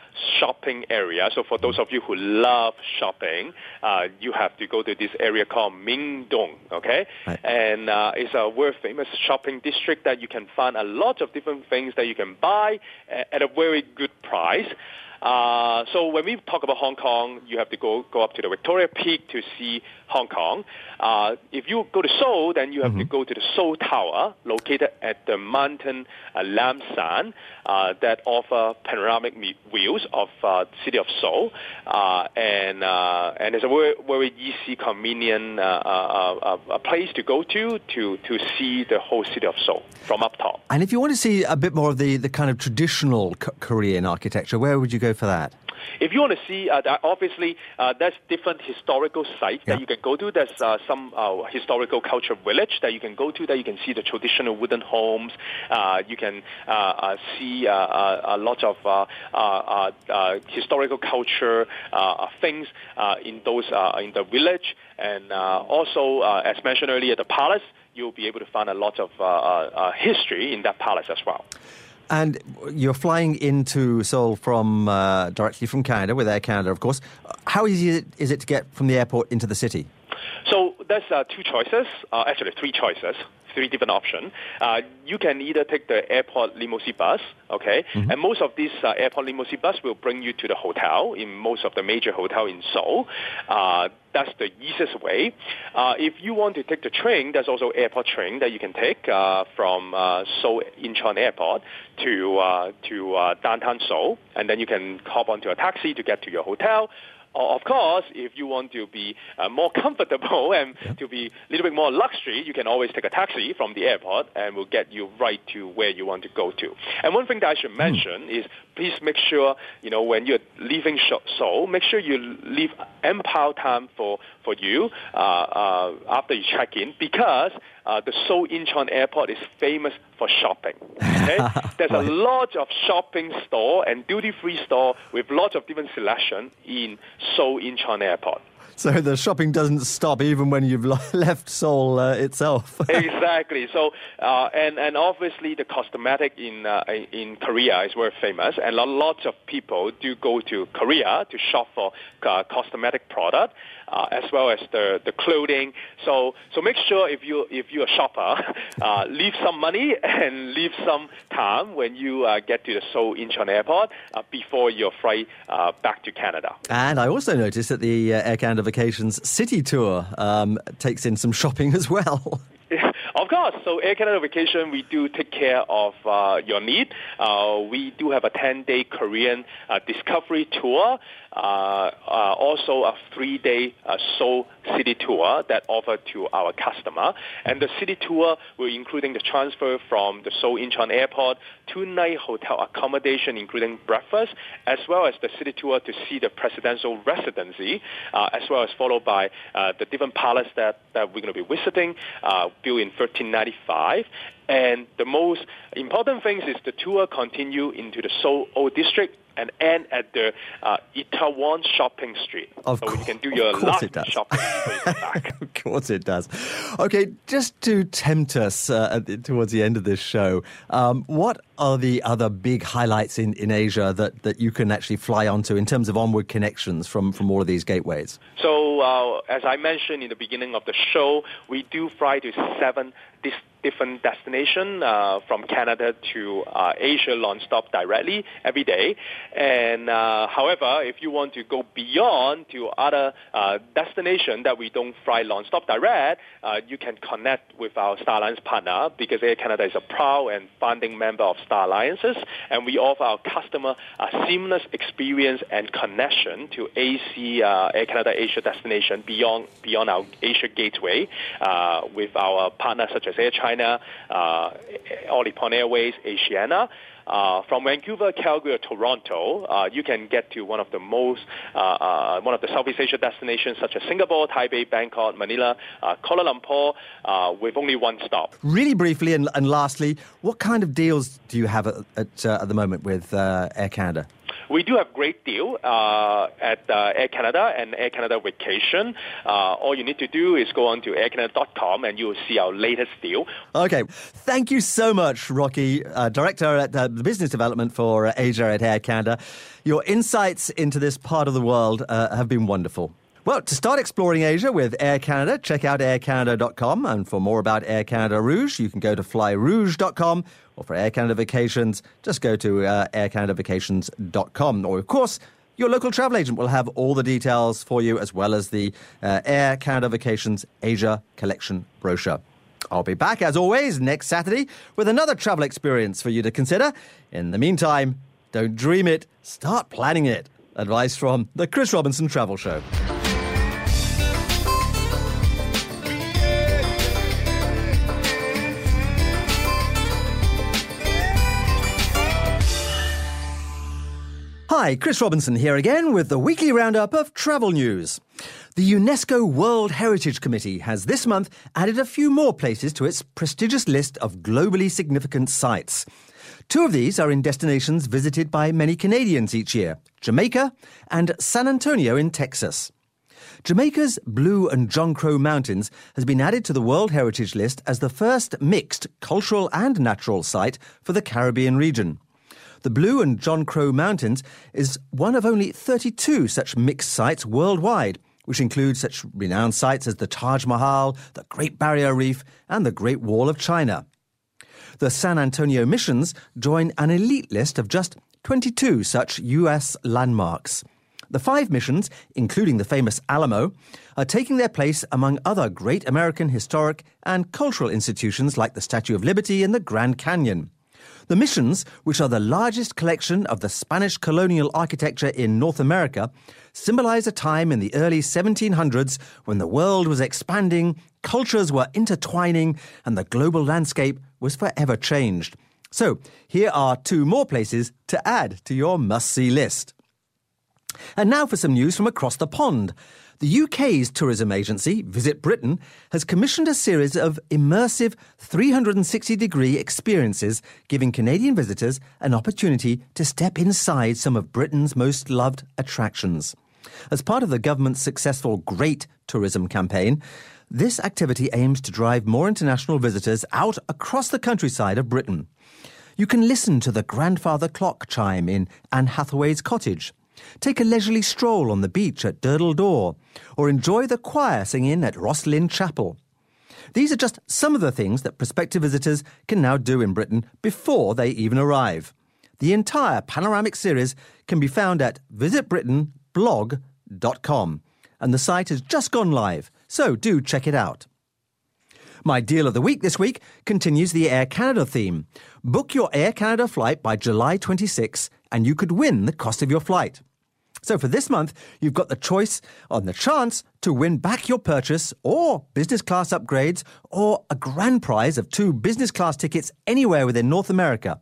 shopping area. So for those of you who love shopping, uh, you have to go to this area called Myeongdong. Okay, and uh, it's a world famous shopping district that you can find a lot of different things that you can buy at a very good price. Uh, so when we talk about Hong Kong, you have to go go up to the Victoria Peak to see Hong Kong. Uh, if you go to Seoul, then you have to go to the Seoul Tower, located at the mountain uh, Lam San, uh, that offer panoramic views of uh, city of Seoul, uh, and uh, and it's a very very easy, convenient uh, uh, place to go to to to see the whole city of Seoul from up top. and if you want to see a bit more of the, the kind of traditional Korean architecture, where would you go for that? If you want to see, uh, that obviously, uh, there's different historical sites that you can go to. There's uh, some uh, historical culture village that you can go to. That you can see the traditional wooden homes. Uh, you can uh, uh, see uh, uh, a lot of uh, uh, uh, uh, historical culture things uh, in those uh, in the village. And uh, also, uh, as mentioned earlier, the palace. You'll be able to find a lot of uh, uh, uh, history in that palace as well. And you're flying into Seoul from uh, directly from Canada with Air Canada, of course. How easy is it, is it to get from the airport into the city? So there's uh, two choices, uh, actually three choices, three different options. Uh, you can either take the airport limousine bus, okay, and most of these uh, airport limousine bus will bring you to the hotel in most of the major hotel in Seoul. Uh, that's the easiest way. Uh, if you want to take the train, there's also airport train that you can take uh, from uh, Seoul Incheon Airport to uh, to uh, downtown Seoul, and then you can hop onto a taxi to get to your hotel. Of course, if you want to be uh, more <laughs> comfortable and to be a little bit more luxury, you can always take a taxi from the airport and will get you right to where you want to go to. And one thing that I should mention is please make sure, you know, when you're leaving Seoul, make sure you leave ample time for, for you uh, uh, after you check in because uh, the Seoul Incheon Airport is famous for shopping. Okay? <laughs> There's a lot of shopping store and duty-free store with lots of different selection in Seoul Incheon Airport. So the shopping doesn't stop even when you've <laughs> left Seoul uh, itself. <laughs> exactly. So, uh, and and obviously the cosmetic in uh, in Korea is very famous, and lo- lots of people do go to Korea to shop for uh, cosmetic product. Uh, as well as the, the clothing. So so make sure if you if you're a shopper, <laughs> uh, leave some money <laughs> and leave some time when you uh, get to the Seoul Incheon Airport uh, before your flight uh, back to Canada. And I also noticed that the uh, Air Canada Vacations City Tour um, takes in some shopping <laughs> as well. Of course. So Air Canada Vacation, we do take care of uh, your need. Uh, we do have a 10-day Korean uh, discovery tour. Uh, uh, also a three-day uh, Seoul city tour that offered to our customer. And the city tour will including the transfer from the Seoul Incheon Airport, two-night hotel accommodation including breakfast, as well as the city tour to see the presidential residency, uh, as well as followed by uh, the different palace that, that we're going to be visiting, uh, built in 1395. And the most important thing is the tour continue into the Seoul Old District and end at the uh, Itaewon Shopping Street. Of so course, you can do your of last it does. shopping <laughs> before you come back. of course it does. Okay, just to tempt us uh, at the- towards the end of this show, um, what are the other big highlights in, in Asia that, that you can actually fly onto in terms of onward connections from, from all of these gateways? So, uh, as I mentioned in the beginning of the show, we do fly to seven dis- different destination uh, from Canada to uh, Asia non-stop directly every day. And uh, however, if you want to go beyond to other uh, destinations that we don't fly non-stop direct, uh, you can connect with our Star Alliance partner because Air Canada is a proud and founding member of Star Alliances, and we offer our customer a seamless experience and connection to AC uh, Air Canada Asia destination beyond beyond our Asia gateway uh, with our partners such as Air China, uh, All Nippon Airways, Asiana. Uh, from Vancouver, Calgary, or Toronto, uh, you can get to one of the most, uh, uh, one of the Southeast Asia destinations such as Singapore, Taipei, Bangkok, Manila, uh, Kuala Lumpur, uh, with only one stop. Really briefly and, and lastly, what kind of deals do you have at, at, at the moment with Air Canada? We do have great deal uh, at uh, Air Canada and Air Canada Vacation. Uh, all you need to do is go on to aircanada.com and you will see our latest deal. Okay, thank you so much, Rocky, Director at the Business Development for Asia at Air Canada. Your insights into this part of the world have been wonderful. Well, to start exploring Asia with Air Canada, check out aircanada.com. And for more about Air Canada Rouge, you can go to flyrouge.com. Or for Air Canada Vacations, just go to uh, aircanadavacations.com. Or, of course, your local travel agent will have all the details for you, as well as the uh, Air Canada Vacations Asia Collection brochure. I'll be back, as always, next Saturday with another travel experience for you to consider. In the meantime, don't dream it, start planning it. Advice from the Chris Robinson Travel Show. Hi, Chris Robinson here again with the weekly roundup of travel news. The UNESCO World Heritage Committee has this month added a few more places to its prestigious list of globally significant sites. Two of these are in destinations visited by many Canadians each year Jamaica and San Antonio in Texas. Jamaica's Blue and John Crow Mountains has been added to the World Heritage List as the first mixed cultural and natural site for the Caribbean region. The Blue and John Crow Mountains is one of only 32 such mixed sites worldwide, which include such renowned sites as the Taj Mahal, the Great Barrier Reef, and the Great Wall of China. The San Antonio Missions join an elite list of just 22 such U.S. landmarks. The five missions, including the famous Alamo, are taking their place among other great American historic and cultural institutions like the Statue of Liberty and the Grand Canyon. The missions, which are the largest collection of the Spanish colonial architecture in North America, symbolize a time in the early 1700s when the world was expanding, cultures were intertwining, and the global landscape was forever changed. So, here are two more places to add to your must see list. And now for some news from across the pond. The UK's tourism agency, Visit Britain, has commissioned a series of immersive 360 degree experiences, giving Canadian visitors an opportunity to step inside some of Britain's most loved attractions. As part of the government's successful Great Tourism campaign, this activity aims to drive more international visitors out across the countryside of Britain. You can listen to the grandfather clock chime in Anne Hathaway's cottage. Take a leisurely stroll on the beach at Durdle Door, or enjoy the choir singing at Rosslyn Chapel. These are just some of the things that prospective visitors can now do in Britain before they even arrive. The entire panoramic series can be found at visitbritainblog.com, and the site has just gone live, so do check it out. My deal of the week this week continues the Air Canada theme. Book your Air Canada flight by July 26 and you could win the cost of your flight. So for this month, you've got the choice on the chance to win back your purchase or business class upgrades or a grand prize of two business class tickets anywhere within North America.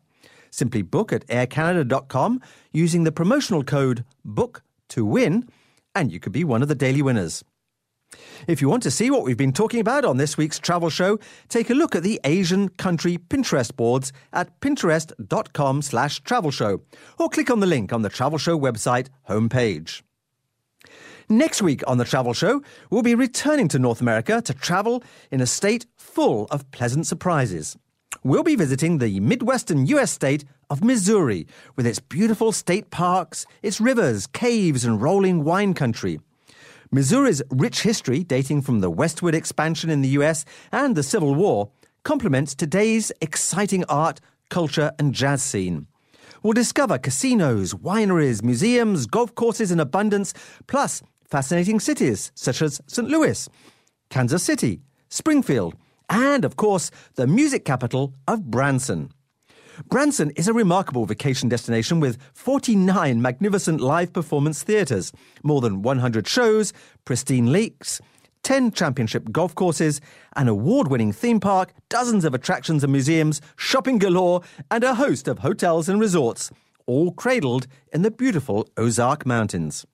Simply book at aircanada.com using the promotional code BOOK to win, and you could be one of the daily winners. If you want to see what we've been talking about on this week's travel show, take a look at the Asian country Pinterest boards at pinterest.com slash travel show, or click on the link on the Travel Show website homepage. Next week on the Travel Show, we'll be returning to North America to travel in a state full of pleasant surprises. We'll be visiting the Midwestern US state of Missouri with its beautiful state parks, its rivers, caves, and rolling wine country. Missouri's rich history, dating from the westward expansion in the US and the Civil War, complements today's exciting art, culture, and jazz scene. We'll discover casinos, wineries, museums, golf courses in abundance, plus fascinating cities such as St. Louis, Kansas City, Springfield, and, of course, the music capital of Branson. Branson is a remarkable vacation destination with 49 magnificent live performance theatres, more than 100 shows, pristine lakes, 10 championship golf courses, an award winning theme park, dozens of attractions and museums, shopping galore, and a host of hotels and resorts, all cradled in the beautiful Ozark Mountains.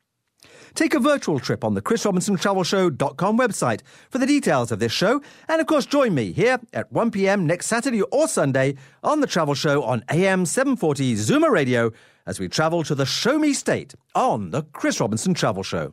Take a virtual trip on the chrisrobinsontravelshow.com website for the details of this show. And of course, join me here at 1 p.m. next Saturday or Sunday on the Travel Show on AM 740 Zoomer Radio as we travel to the Show Me State on the Chris Robinson Travel Show.